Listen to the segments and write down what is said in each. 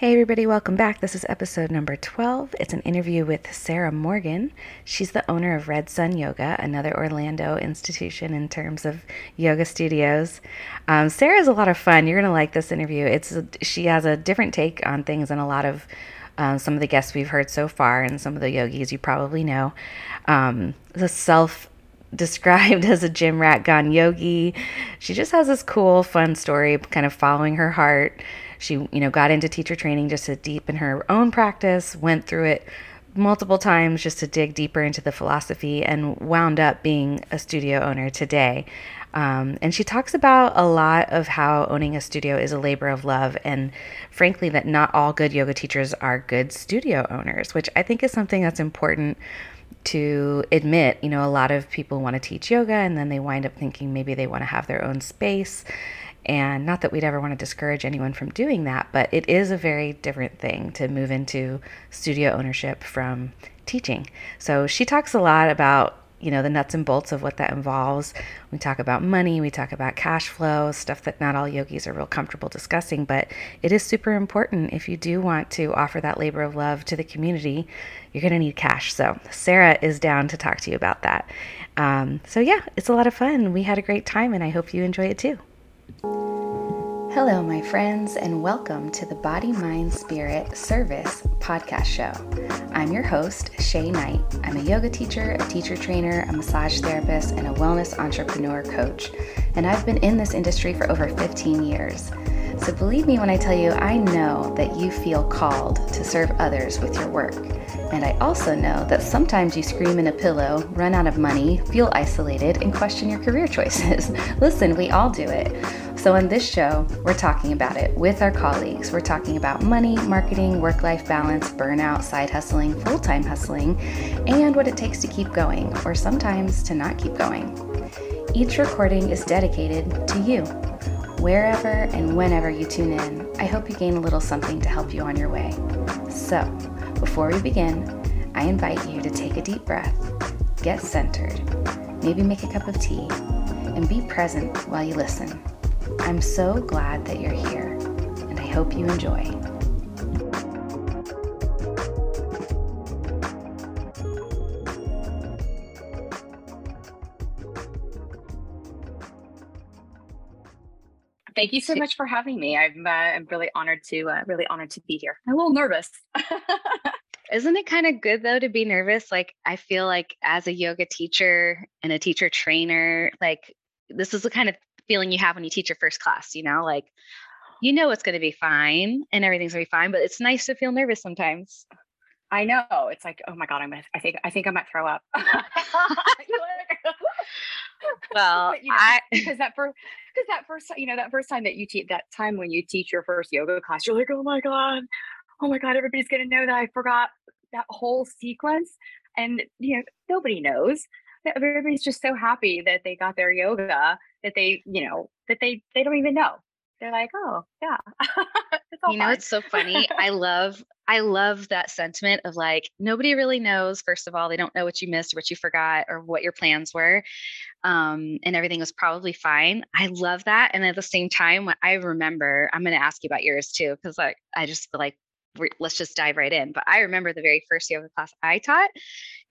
Hey, everybody, welcome back. This is episode number 12. It's an interview with Sarah Morgan. She's the owner of Red Sun Yoga, another Orlando institution in terms of yoga studios. Um, Sarah is a lot of fun. You're going to like this interview. It's She has a different take on things than a lot of um, some of the guests we've heard so far and some of the yogis you probably know. Um, the self described as a gym rat gone yogi. She just has this cool, fun story, kind of following her heart she, you know, got into teacher training just to deepen her own practice, went through it multiple times just to dig deeper into the philosophy, and wound up being a studio owner today. Um, and she talks about a lot of how owning a studio is a labor of love, and frankly, that not all good yoga teachers are good studio owners, which I think is something that's important to admit. You know, a lot of people want to teach yoga and then they wind up thinking maybe they want to have their own space. And not that we'd ever want to discourage anyone from doing that, but it is a very different thing to move into studio ownership from teaching. So she talks a lot about you know the nuts and bolts of what that involves. We talk about money, we talk about cash flow, stuff that not all yogis are real comfortable discussing, but it is super important if you do want to offer that labor of love to the community. You're going to need cash. So Sarah is down to talk to you about that. Um, so yeah, it's a lot of fun. We had a great time, and I hope you enjoy it too. ああ。Hello, my friends, and welcome to the Body, Mind, Spirit Service podcast show. I'm your host, Shea Knight. I'm a yoga teacher, a teacher trainer, a massage therapist, and a wellness entrepreneur coach. And I've been in this industry for over 15 years. So believe me when I tell you, I know that you feel called to serve others with your work. And I also know that sometimes you scream in a pillow, run out of money, feel isolated, and question your career choices. Listen, we all do it. So, in this show, we're talking about it with our colleagues. We're talking about money, marketing, work life balance, burnout, side hustling, full time hustling, and what it takes to keep going, or sometimes to not keep going. Each recording is dedicated to you. Wherever and whenever you tune in, I hope you gain a little something to help you on your way. So, before we begin, I invite you to take a deep breath, get centered, maybe make a cup of tea, and be present while you listen. I'm so glad that you're here, and I hope you enjoy. Thank you so much for having me. I'm uh, I'm really honored to uh, really honored to be here. I'm a little nervous. Isn't it kind of good though to be nervous? Like I feel like as a yoga teacher and a teacher trainer, like this is the kind of feeling you have when you teach your first class, you know, like you know it's going to be fine and everything's going to be fine, but it's nice to feel nervous sometimes. I know. It's like, oh my god, I'm gonna, I think I think I might throw up. well, you know, I because that first because that first you know that first time that you teach that time when you teach your first yoga class, you're like, oh my god, oh my god, everybody's gonna know that I forgot that whole sequence, and you know nobody knows. Everybody's just so happy that they got their yoga that they you know that they they don't even know they're like, oh yeah. you know, it's so funny. I love, I love that sentiment of like, nobody really knows, first of all, they don't know what you missed or what you forgot or what your plans were. Um, and everything was probably fine. I love that. And at the same time, when I remember, I'm going to ask you about yours too, because like, I just feel like let's just dive right in. But I remember the very first yoga class I taught,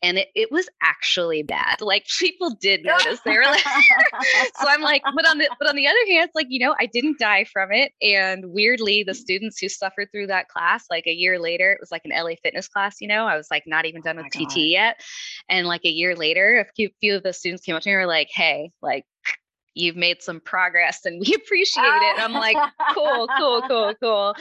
and it, it was actually bad. Like people did notice. They were like, so I'm like, but on the but on the other hand, it's like you know I didn't die from it, and weirdly, the students who suffered through that class, like a year later, it was like an LA Fitness class. You know, I was like not even oh done oh with TT God. yet, and like a year later, a few few of the students came up to me and were like, hey, like you've made some progress and we appreciate it. I'm like, ah. cool, cool, cool, cool.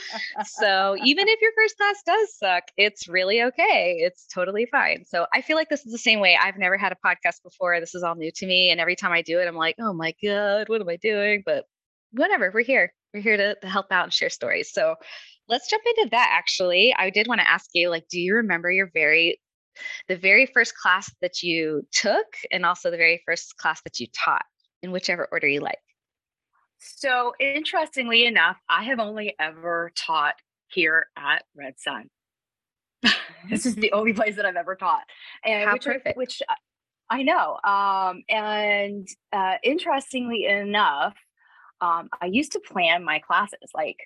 So even if your first class does suck, it's really okay. It's totally fine. So I feel like this is the same way. I've never had a podcast before. This is all new to me. And every time I do it, I'm like, oh my God, what am I doing? But whatever, we're here. We're here to, to help out and share stories. So let's jump into that actually. I did want to ask you, like, do you remember your very the very first class that you took and also the very first class that you taught? In whichever order you like. So, interestingly enough, I have only ever taught here at Red Sun. this is the only place that I've ever taught, and How which, perfect. which I know. Um, and uh, interestingly enough, um, I used to plan my classes like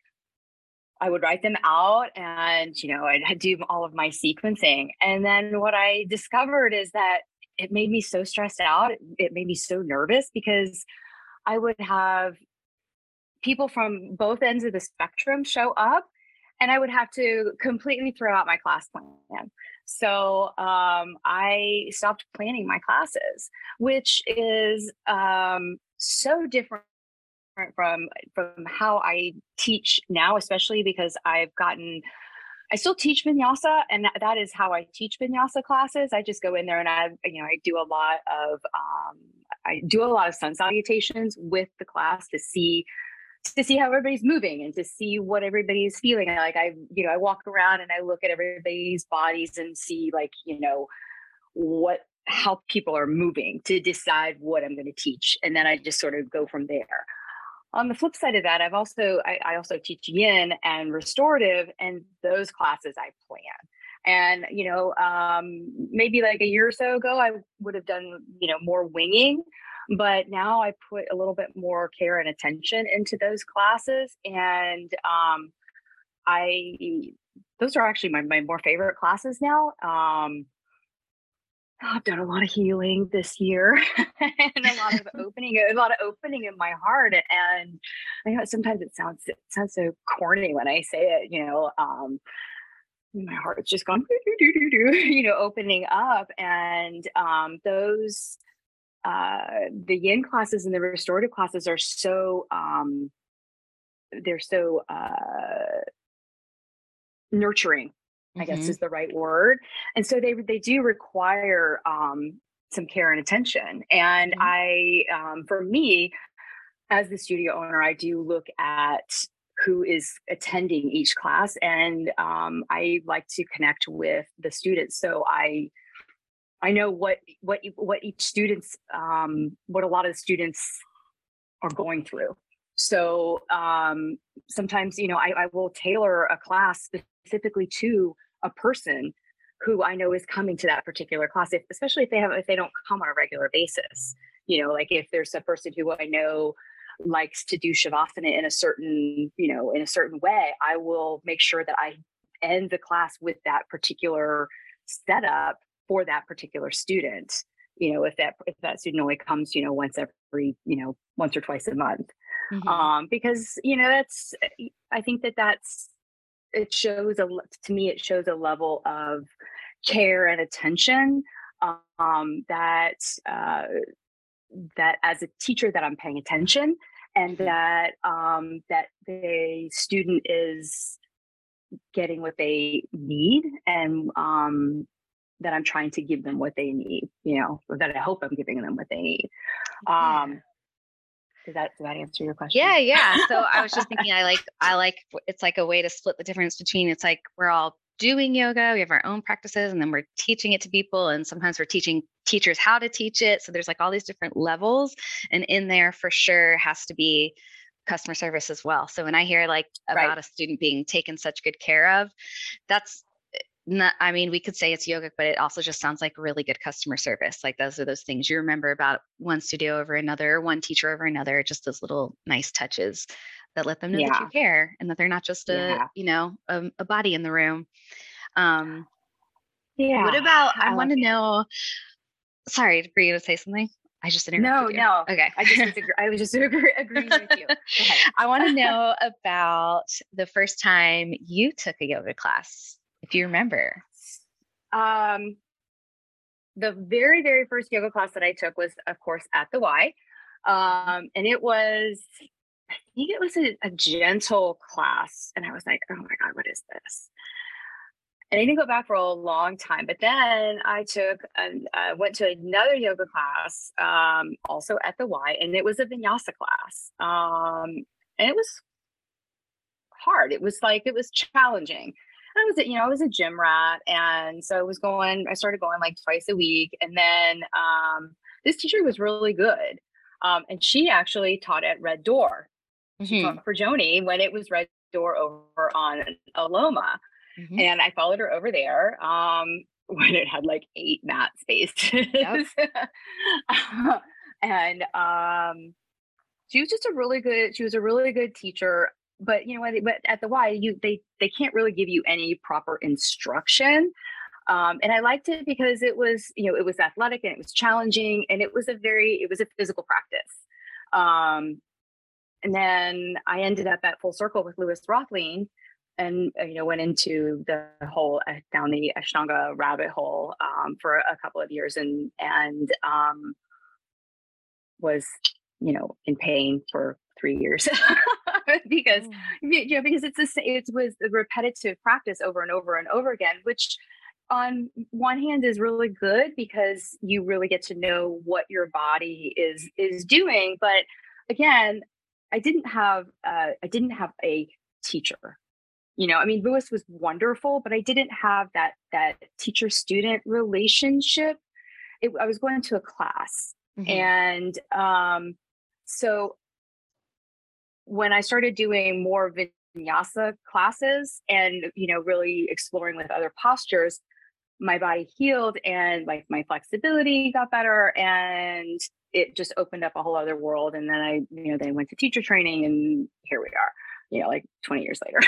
I would write them out and, you know, I'd do all of my sequencing. And then what I discovered is that it made me so stressed out. It made me so nervous because I would have people from both ends of the spectrum show up and I would have to completely throw out my class plan. So um, I stopped planning my classes, which is um, so different from from how I teach now, especially because I've gotten. I still teach vinyasa, and that, that is how I teach vinyasa classes. I just go in there and I, you know, I do a lot of, um, I do a lot of sun salutations with the class to see to see how everybody's moving and to see what everybody's feeling. Like I, you know, I walk around and I look at everybody's bodies and see like, you know, what how people are moving to decide what I'm going to teach. And then I just sort of go from there. On the flip side of that, I've also I, I also teach yin and restorative, and those classes I plan. And you know, um, maybe like a year or so ago, I would have done you know more winging, but now I put a little bit more care and attention into those classes, and um, I those are actually my my more favorite classes now. Um, I've done a lot of healing this year and a lot of opening, a lot of opening in my heart. And I know sometimes it sounds it sounds so corny when I say it, you know. Um, my heart's just gone, you know, opening up. And um, those uh, the yin classes and the restorative classes are so um, they're so uh, nurturing I guess mm-hmm. is the right word. And so they they do require um, some care and attention. And mm-hmm. I, um, for me, as the studio owner, I do look at who is attending each class, and um, I like to connect with the students. So I I know what what what each students um, what a lot of the students are going through. So um, sometimes, you know, I, I will tailor a class specifically to a person who I know is coming to that particular class, if, especially if they have if they don't come on a regular basis. You know, like if there's a person who I know likes to do shavasana in a certain, you know, in a certain way, I will make sure that I end the class with that particular setup for that particular student. You know, if that if that student only comes, you know, once every, you know, once or twice a month. Mm-hmm. Um, because you know that's I think that that's it shows a to me it shows a level of care and attention um, that uh, that as a teacher that I'm paying attention and mm-hmm. that um, that the student is getting what they need and um, that I'm trying to give them what they need, you know, that I hope I'm giving them what they need. Um, does that does that answer your question? Yeah, yeah. So I was just thinking, I like I like it's like a way to split the difference between it's like we're all doing yoga, we have our own practices, and then we're teaching it to people, and sometimes we're teaching teachers how to teach it. So there's like all these different levels, and in there for sure has to be customer service as well. So when I hear like about right. a student being taken such good care of, that's not, I mean, we could say it's yogic, but it also just sounds like really good customer service. Like those are those things you remember about one studio over another, one teacher over another, just those little nice touches that let them know yeah. that you care and that they're not just a, yeah. you know, a, a, body in the room. Um, yeah. What about, I, I want to know, sorry, for you to say something? I just interrupted no, you. No, Okay. I just disagree. I was just agree, agreeing with you. I want to know about the first time you took a yoga class if you remember? Um, the very, very first yoga class that I took was, of course, at the Y. Um, and it was, I think it was a, a gentle class. And I was like, oh my God, what is this? and I didn't go back for a long time. But then I took and uh, went to another yoga class, um, also at the Y, and it was a vinyasa class. Um, and it was hard. It was like it was challenging. I was, you know, I was a gym rat, and so I was going. I started going like twice a week, and then um, this teacher was really good, um, and she actually taught at Red Door. Mm-hmm. for Joni when it was Red Door over on Aloma, mm-hmm. and I followed her over there um, when it had like eight mat spaces, yep. and um, she was just a really good. She was a really good teacher but you know but at the y you they they can't really give you any proper instruction um, and i liked it because it was you know it was athletic and it was challenging and it was a very it was a physical practice um, and then i ended up at full circle with lewis rothlein and uh, you know went into the whole uh, down the ashtanga rabbit hole um, for a couple of years and and um, was you know in pain for three years because mm. you know because it's the same, it was a repetitive practice over and over and over again which on one hand is really good because you really get to know what your body is is doing but again i didn't have uh, i didn't have a teacher you know i mean louis was wonderful but i didn't have that that teacher student relationship it, i was going to a class mm-hmm. and um so when I started doing more vinyasa classes and you know really exploring with other postures, my body healed and like my flexibility got better and it just opened up a whole other world. And then I, you know, then went to teacher training and here we are, you know, like 20 years later.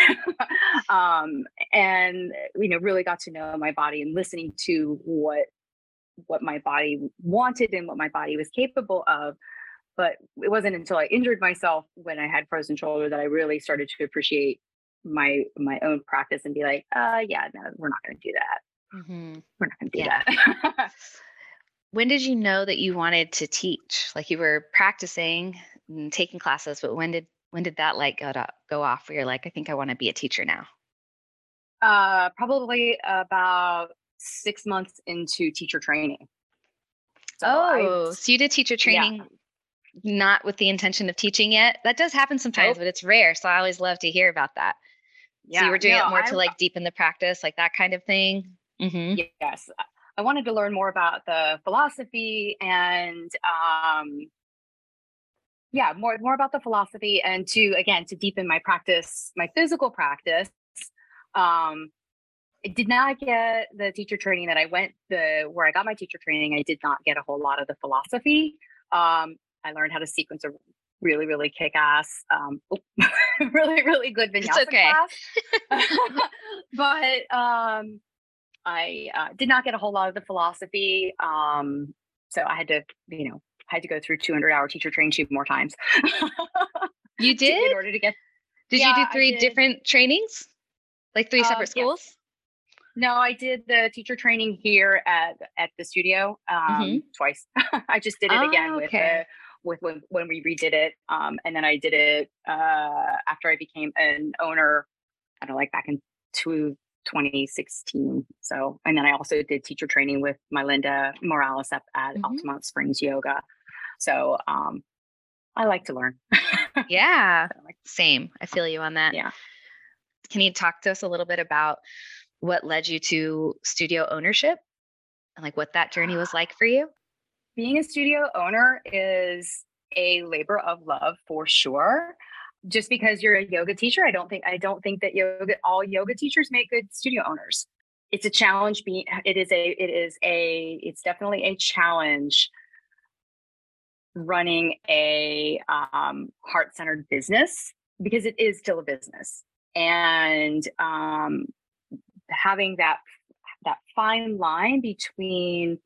um, and you know, really got to know my body and listening to what what my body wanted and what my body was capable of but it wasn't until I injured myself when I had frozen shoulder that I really started to appreciate my my own practice and be like, uh, yeah, no, we're not going to do that. Mm-hmm. We're not going to do yeah. that. when did you know that you wanted to teach? Like you were practicing and taking classes, but when did when did that light go to, go off? Where you're like, I think I want to be a teacher now. Uh, probably about six months into teacher training. So oh, I, so you did teacher training yeah not with the intention of teaching yet. That does happen sometimes, but it's rare. So I always love to hear about that. Yeah, so you were doing no, it more I, to like deepen the practice, like that kind of thing. Mm-hmm. Yes, I wanted to learn more about the philosophy and um, yeah, more more about the philosophy and to again to deepen my practice, my physical practice. Um, I did not get the teacher training that I went the where I got my teacher training. I did not get a whole lot of the philosophy. Um, I learned how to sequence a really, really kick ass, um, really, really good vinyasa okay. class. but um, I uh, did not get a whole lot of the philosophy. Um, so I had to, you know, I had to go through 200 hour teacher training two more times. you did? In order to get. Did yeah, you do three different trainings? Like three uh, separate schools? Yes. No, I did the teacher training here at at the studio um, mm-hmm. twice. I just did it oh, again with okay with when, when we redid it. Um, and then I did it uh, after I became an owner, I don't know, like back in two, 2016. So, and then I also did teacher training with my Linda Morales up at mm-hmm. Altamonte Springs Yoga. So, um, I like to learn. yeah, same. I feel you on that. Yeah. Can you talk to us a little bit about what led you to studio ownership and like what that journey was like for you? Being a studio owner is a labor of love for sure. Just because you're a yoga teacher i don't think i don't think that yoga all yoga teachers make good studio owners. It's a challenge being it is a it is a it's definitely a challenge running a um, heart-centered business because it is still a business. And um, having that that fine line between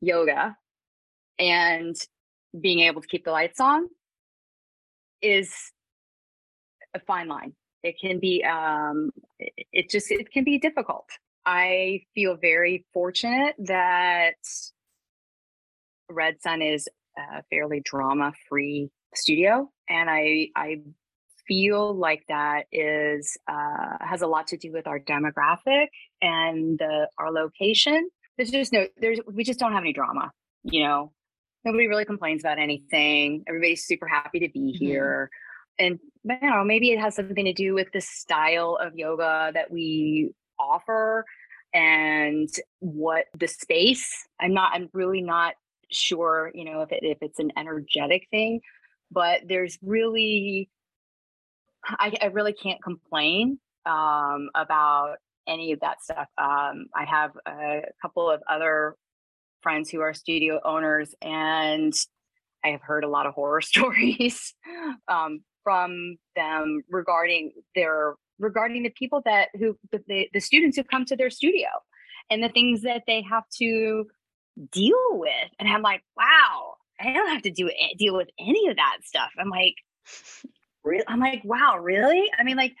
yoga and being able to keep the lights on is a fine line. It can be, um, it, just, it can be difficult. I feel very fortunate that Red Sun is a fairly drama free studio. And I, I feel like that is, uh, has a lot to do with our demographic and the, our location there's just no there's we just don't have any drama you know nobody really complains about anything everybody's super happy to be mm-hmm. here and I don't know, maybe it has something to do with the style of yoga that we offer and what the space. I'm not, I'm really not sure, you know, if it if it's an energetic thing, but there's really I, I really can't complain um, about any of that stuff. Um, I have a couple of other friends who are studio owners, and I have heard a lot of horror stories. um, from them regarding their regarding the people that who the, the students who come to their studio and the things that they have to deal with and i'm like wow i don't have to do deal with any of that stuff i'm like i'm like wow really i mean like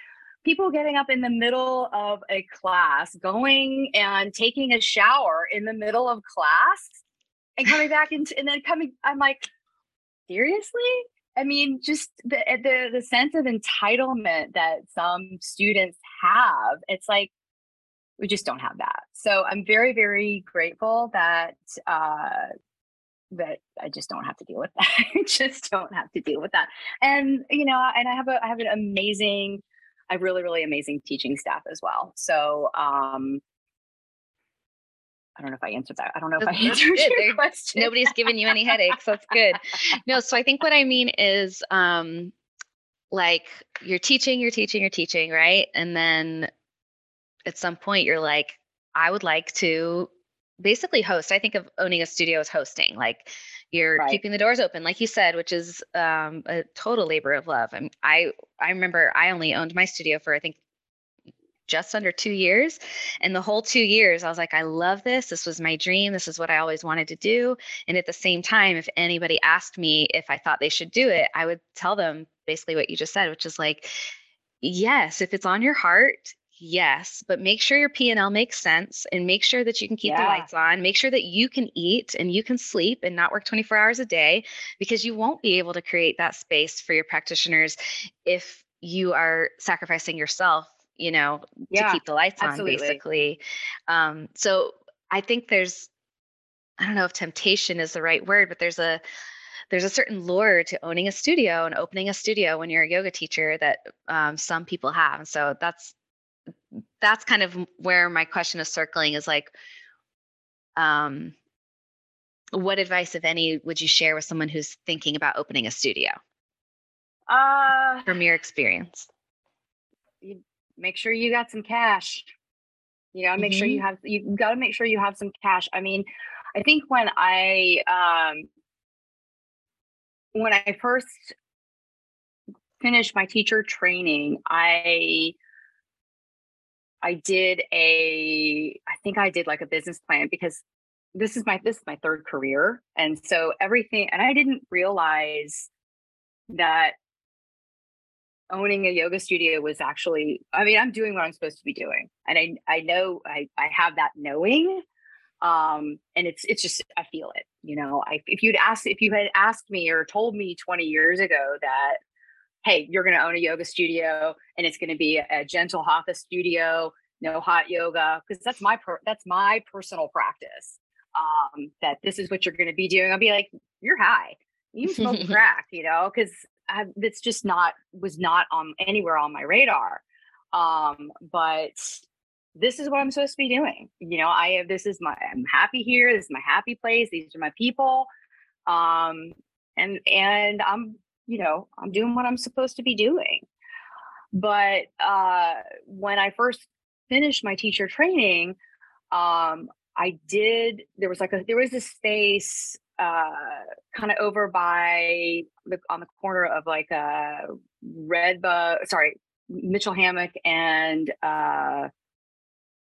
people getting up in the middle of a class going and taking a shower in the middle of class and coming back into and then coming i'm like seriously I mean, just the, eh, the the sense of entitlement that some students have. It's like we just don't have that. So I'm very, very grateful that uh, that I just don't have to deal with that. I just don't have to deal with that. And you know, and I have a I have an amazing, I have really, really amazing teaching staff as well. So um, I don't know if I answered that. I don't know if I answered your question. Nobody's giving you any headaches. That's good. No, so I think what I mean is um like you're teaching, you're teaching, you're teaching, right? And then at some point you're like, I would like to basically host. I think of owning a studio as hosting. Like you're right. keeping the doors open, like you said, which is um, a total labor of love. I, I I remember I only owned my studio for I think just under two years. And the whole two years, I was like, I love this. This was my dream. This is what I always wanted to do. And at the same time, if anybody asked me if I thought they should do it, I would tell them basically what you just said, which is like, yes, if it's on your heart, yes but make sure your p&l makes sense and make sure that you can keep yeah. the lights on make sure that you can eat and you can sleep and not work 24 hours a day because you won't be able to create that space for your practitioners if you are sacrificing yourself you know, yeah, to keep the lights absolutely. on, basically. Um, so I think there's, I don't know if temptation is the right word, but there's a there's a certain lure to owning a studio and opening a studio when you're a yoga teacher that um, some people have. And so that's that's kind of where my question is circling is like, um, what advice, if any, would you share with someone who's thinking about opening a studio? Uh, from your experience, you make sure you got some cash. You gotta make mm-hmm. sure you have you gotta make sure you have some cash. I mean, I think when I um when I first finished my teacher training, I I did a I think I did like a business plan because this is my this is my third career and so everything and I didn't realize that owning a yoga studio was actually i mean i'm doing what i'm supposed to be doing and i i know i i have that knowing um and it's it's just i feel it you know i if you'd asked if you had asked me or told me 20 years ago that hey you're going to own a yoga studio and it's going to be a, gentle hatha studio no hot yoga because that's my per, that's my personal practice um that this is what you're going to be doing i'll be like you're high you smoke crack you know because that's just not was not on anywhere on my radar. Um, but this is what I'm supposed to be doing. You know, I have this is my I'm happy here. This is my happy place. These are my people. Um, and and I'm you know I'm doing what I'm supposed to be doing. But uh, when I first finished my teacher training, um, I did. There was like a there was a space uh, kind of over by the on the corner of like a uh, Red Bug, sorry, Mitchell Hammock and uh,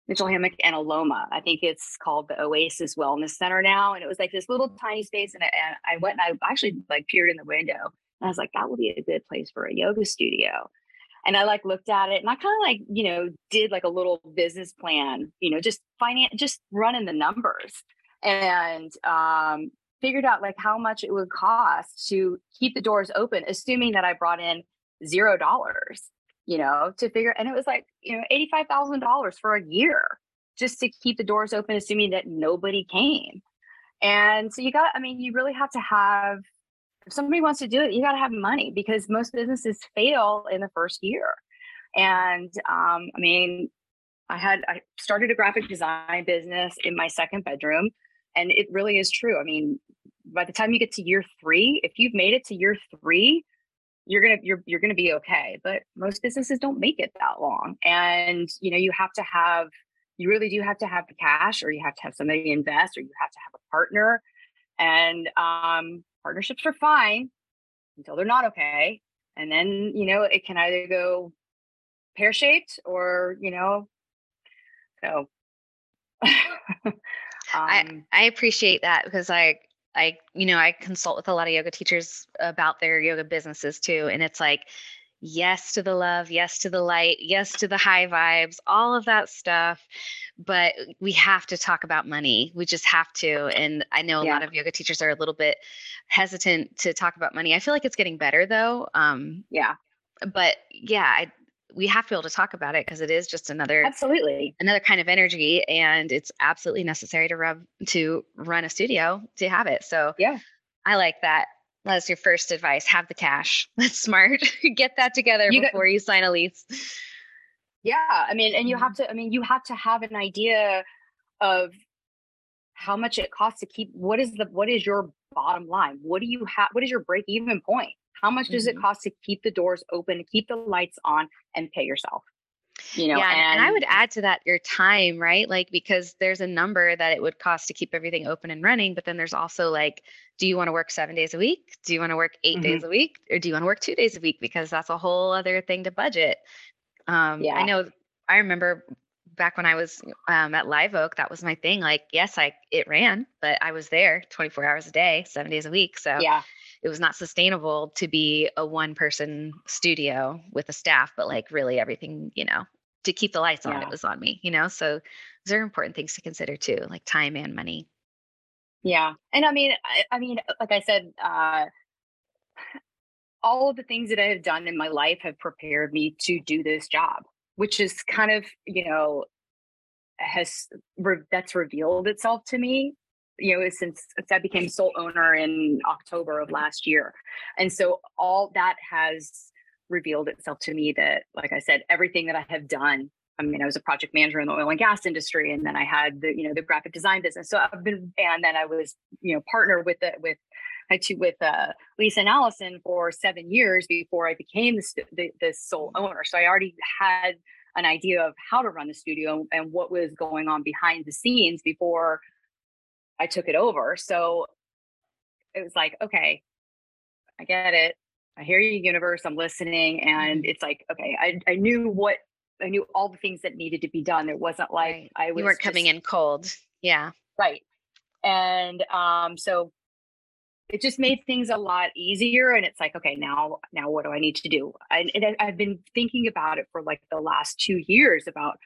Mitchell Hammock and Aloma. I think it's called the Oasis Wellness Center now, and it was like this little tiny space. And, and I went and I actually like peered in the window, and I was like, that would be a good place for a yoga studio. And I like looked at it, and I kind of like you know did like a little business plan, you know, just finance, just running the numbers and um, figured out like how much it would cost to keep the doors open, assuming that I brought in zero dollars, you know, to figure and it was like, you know, $85,000 for a year just to keep the doors open, assuming that nobody came. And so you got, I mean, you really have to have, if somebody wants to do it, you got to have money because most businesses fail in the first year. And um, I mean, I had, I started a graphic design business in my second bedroom and it really is true. I mean, by the time you get to year three, if you've made it to year three, you're gonna you're you're gonna be okay. But most businesses don't make it that long, and you know you have to have you really do have to have the cash, or you have to have somebody invest, or you have to have a partner. And um, partnerships are fine until they're not okay, and then you know it can either go pear shaped or you know so um, I I appreciate that because I I you know I consult with a lot of yoga teachers about their yoga businesses too and it's like yes to the love yes to the light yes to the high vibes all of that stuff but we have to talk about money. We just have to and I know a yeah. lot of yoga teachers are a little bit hesitant to talk about money. I feel like it's getting better though um yeah. but yeah I we have to be able to talk about it because it is just another absolutely. another kind of energy and it's absolutely necessary to rub to run a studio to have it so yeah. I like that that's your first advice have the cash that's smart get that together you before got, you sign a lease yeah i mean and you have mm-hmm. to i mean you have to have an idea of how much it costs to keep what is the what is your bottom line what do you have what is your break even point how much does mm-hmm. it cost to keep the doors open, keep the lights on, and pay yourself? You know, yeah, and, and I would add to that your time, right? Like because there's a number that it would cost to keep everything open and running, but then there's also like, do you want to work seven days a week? Do you want to work 8 mm-hmm. days a week, or do you want to work two days a week? Because that's a whole other thing to budget. Um, yeah, I know. I remember back when I was um, at Live Oak, that was my thing. Like, yes, I it ran, but I was there 24 hours a day, seven days a week. So yeah, it was not sustainable to be a one person studio with a staff, but like really everything, you know, to keep the lights on, yeah. it was on me, you know? So those are important things to consider too, like time and money. Yeah. And I mean, I, I mean, like I said, uh, all of the things that I have done in my life have prepared me to do this job, which is kind of, you know, has re- that's revealed itself to me you know since, i became sole owner in october of last year. And so all that has revealed itself to me that like i said everything that i have done i mean i was a project manager in the oil and gas industry and then i had the you know the graphic design business. So i've been and then i was you know partner with the with I with uh, Lisa and Allison for seven years before I became the, the, the sole owner. So I already had an idea of how to run the studio and what was going on behind the scenes before I took it over. So it was like, okay, I get it. I hear you, universe. I'm listening. And mm-hmm. it's like, okay, I, I knew what I knew all the things that needed to be done. It wasn't like right. I was You weren't coming in cold. Yeah. Right. And um, so it just made things a lot easier. And it's like, okay, now, now what do I need to do? I, and I've been thinking about it for like the last two years about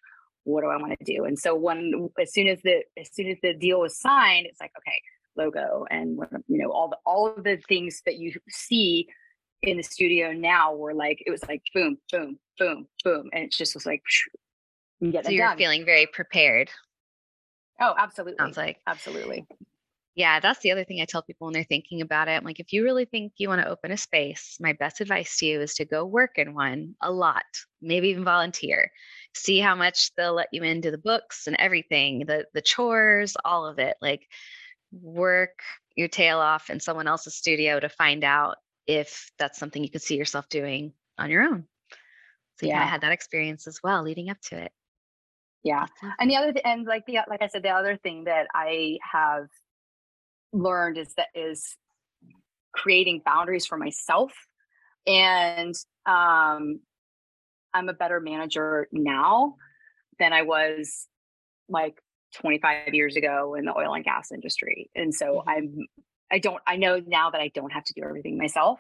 what do I want to do? And so when as soon as the as soon as the deal was signed, it's like okay, logo and you know all the all of the things that you see in the studio now were like it was like boom, boom, boom, boom, and it just was like. so you're done. feeling very prepared. Oh, absolutely. Sounds like absolutely. Yeah, that's the other thing I tell people when they're thinking about it. I'm like, if you really think you want to open a space, my best advice to you is to go work in one a lot, maybe even volunteer see how much they'll let you into the books and everything, the the chores, all of it. Like work your tail off in someone else's studio to find out if that's something you could see yourself doing on your own. So yeah. of had that experience as well leading up to it. Yeah. And the other th- and like the like I said, the other thing that I have learned is that is creating boundaries for myself and um I'm a better manager now than I was like 25 years ago in the oil and gas industry. And so mm-hmm. I'm I don't I know now that I don't have to do everything myself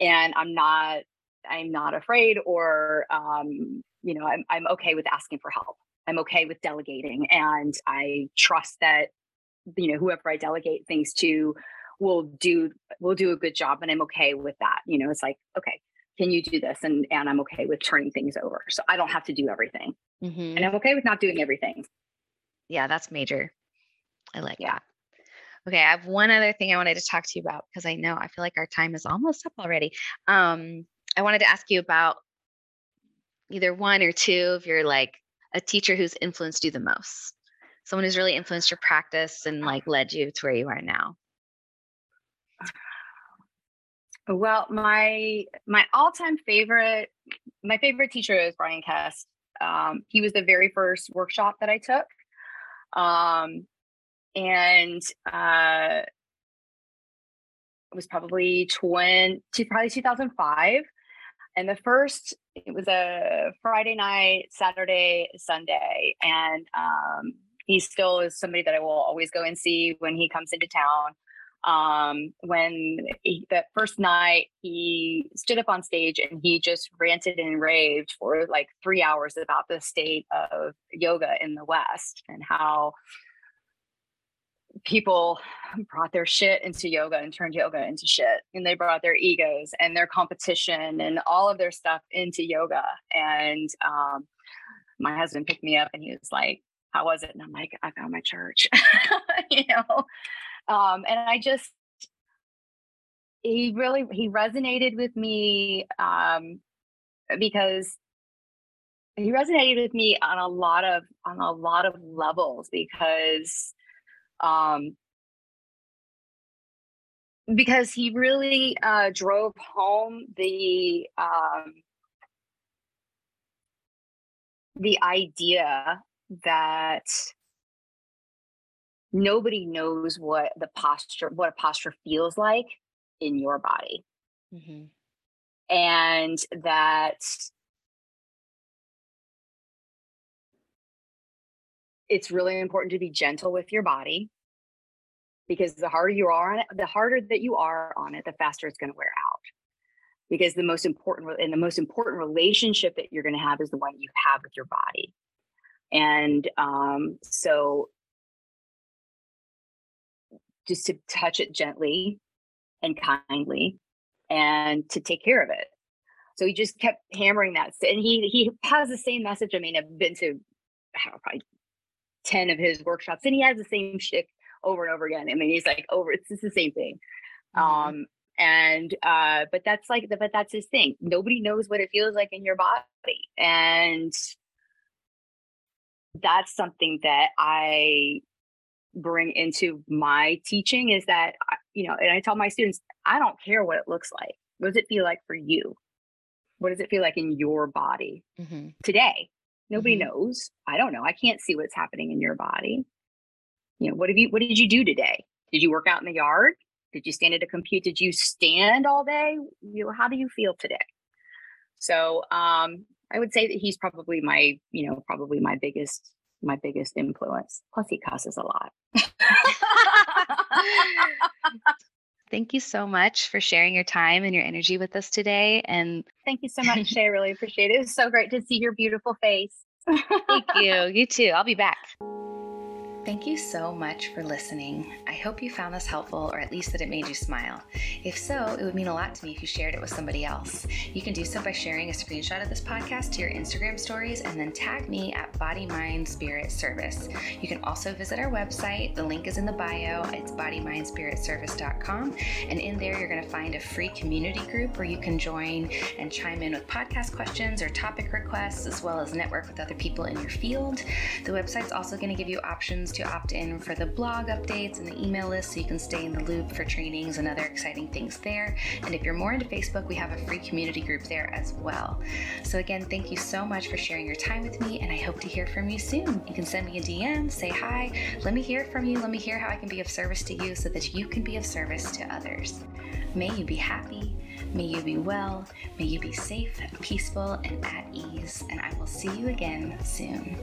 and I'm not I'm not afraid or um you know I'm I'm okay with asking for help. I'm okay with delegating and I trust that you know whoever I delegate things to will do will do a good job and I'm okay with that. You know, it's like okay, can you do this? And and i'm okay with turning things over. So i don't have to do everything. Mm-hmm. and i'm okay with not doing everything. Yeah that's major. I like yeah. that. Okay i have one other thing i wanted to talk to you about because i know i feel like our time is almost up already. Um i wanted to ask you about either one or two if you're like a teacher who's influenced you the most. Someone who's really influenced your practice and like led you to where you are now Well, my my all-time favorite, my favorite teacher is Bryan Kest. Um, he was the very first workshop that I took, um, and uh, it was probably 20, probably 2005. And the first, it was a Friday night, Saturday, Sunday. And um, he still is somebody that I will always go and see when he comes into town. Um, when he, that first night, he stood up on stage and he just ranted and raved for like three hours about the state of yoga in the West and how people brought their shit into yoga and turned yoga into shit. And they brought their egos and their competition and all of their stuff into yoga. And um, my husband picked me up and he was like how was it? And i'm like i found my church. You know um, and i just he really he resonated with me um, because he resonated with me on a lot of on a lot of levels because um, because he really uh, drove home the um, the idea that nobody knows what the posture what a posture feels like in your body mm-hmm. and that it's really important to be gentle with your body because the harder you are on it, the harder that you are on it, the faster it's going to wear out. Because the most important and the most important relationship that you're going to have is the one you have with your body. And um, so just to touch it gently and kindly and to take care of it. So he just kept hammering that. And he he has the same message. I mean, I've been to probably 10 of his workshops and he has the same shtick over and over again. I mean, he's like over, it's just the same thing. Mm-hmm. Um, and uh, but that's like the, but that's his thing. Nobody knows what it feels like in your body. And that's something that I bring into my teaching is that you know, and I tell my students, I don't care what it looks like. What does it feel like for you? What does it feel like in your body mm-hmm. today? Nobody mm-hmm. knows. I don't know. I can't see what's happening in your body. You know, what have you what did you do today? Did you work out in the yard? Did you stand at a computer? Did you stand all day? You know, how do you feel today? So um I would say that he's probably my, you know, probably my biggest my biggest influence. Plus he cusses a lot. Thank you so much for sharing your time and your energy with us today. And thank you so much, Shea. I really appreciate it. It was so great to see your beautiful face. Thank you. You too. I'll be back. Thank you so much for listening. I hope you found this helpful or at least that it made you smile. If so, it would mean a lot to me if you shared it with somebody else. You can do so by sharing a screenshot of this podcast to your Instagram stories and then tag me at Body Mind Spirit Service. You can also visit our website. The link is in the bio. It's bodymindspiritservice.com. And in there, you're going to find a free community group where you can join and chime in with podcast questions or topic requests, as well as network with other people in your field. The website's also going to give you options to opt in for the blog updates and the email list so you can stay in the loop for trainings and other exciting things there. And if you're more into Facebook, we have a free community group there as well. So, again, thank you so much for sharing your time with me, and I hope to hear from you soon. You can send me a DM, say hi, let me hear from you, let me hear how I can be of service to you so that you can be of service to others. May you be happy. May you be well. May you be safe, peaceful, and at ease. And I will see you again soon.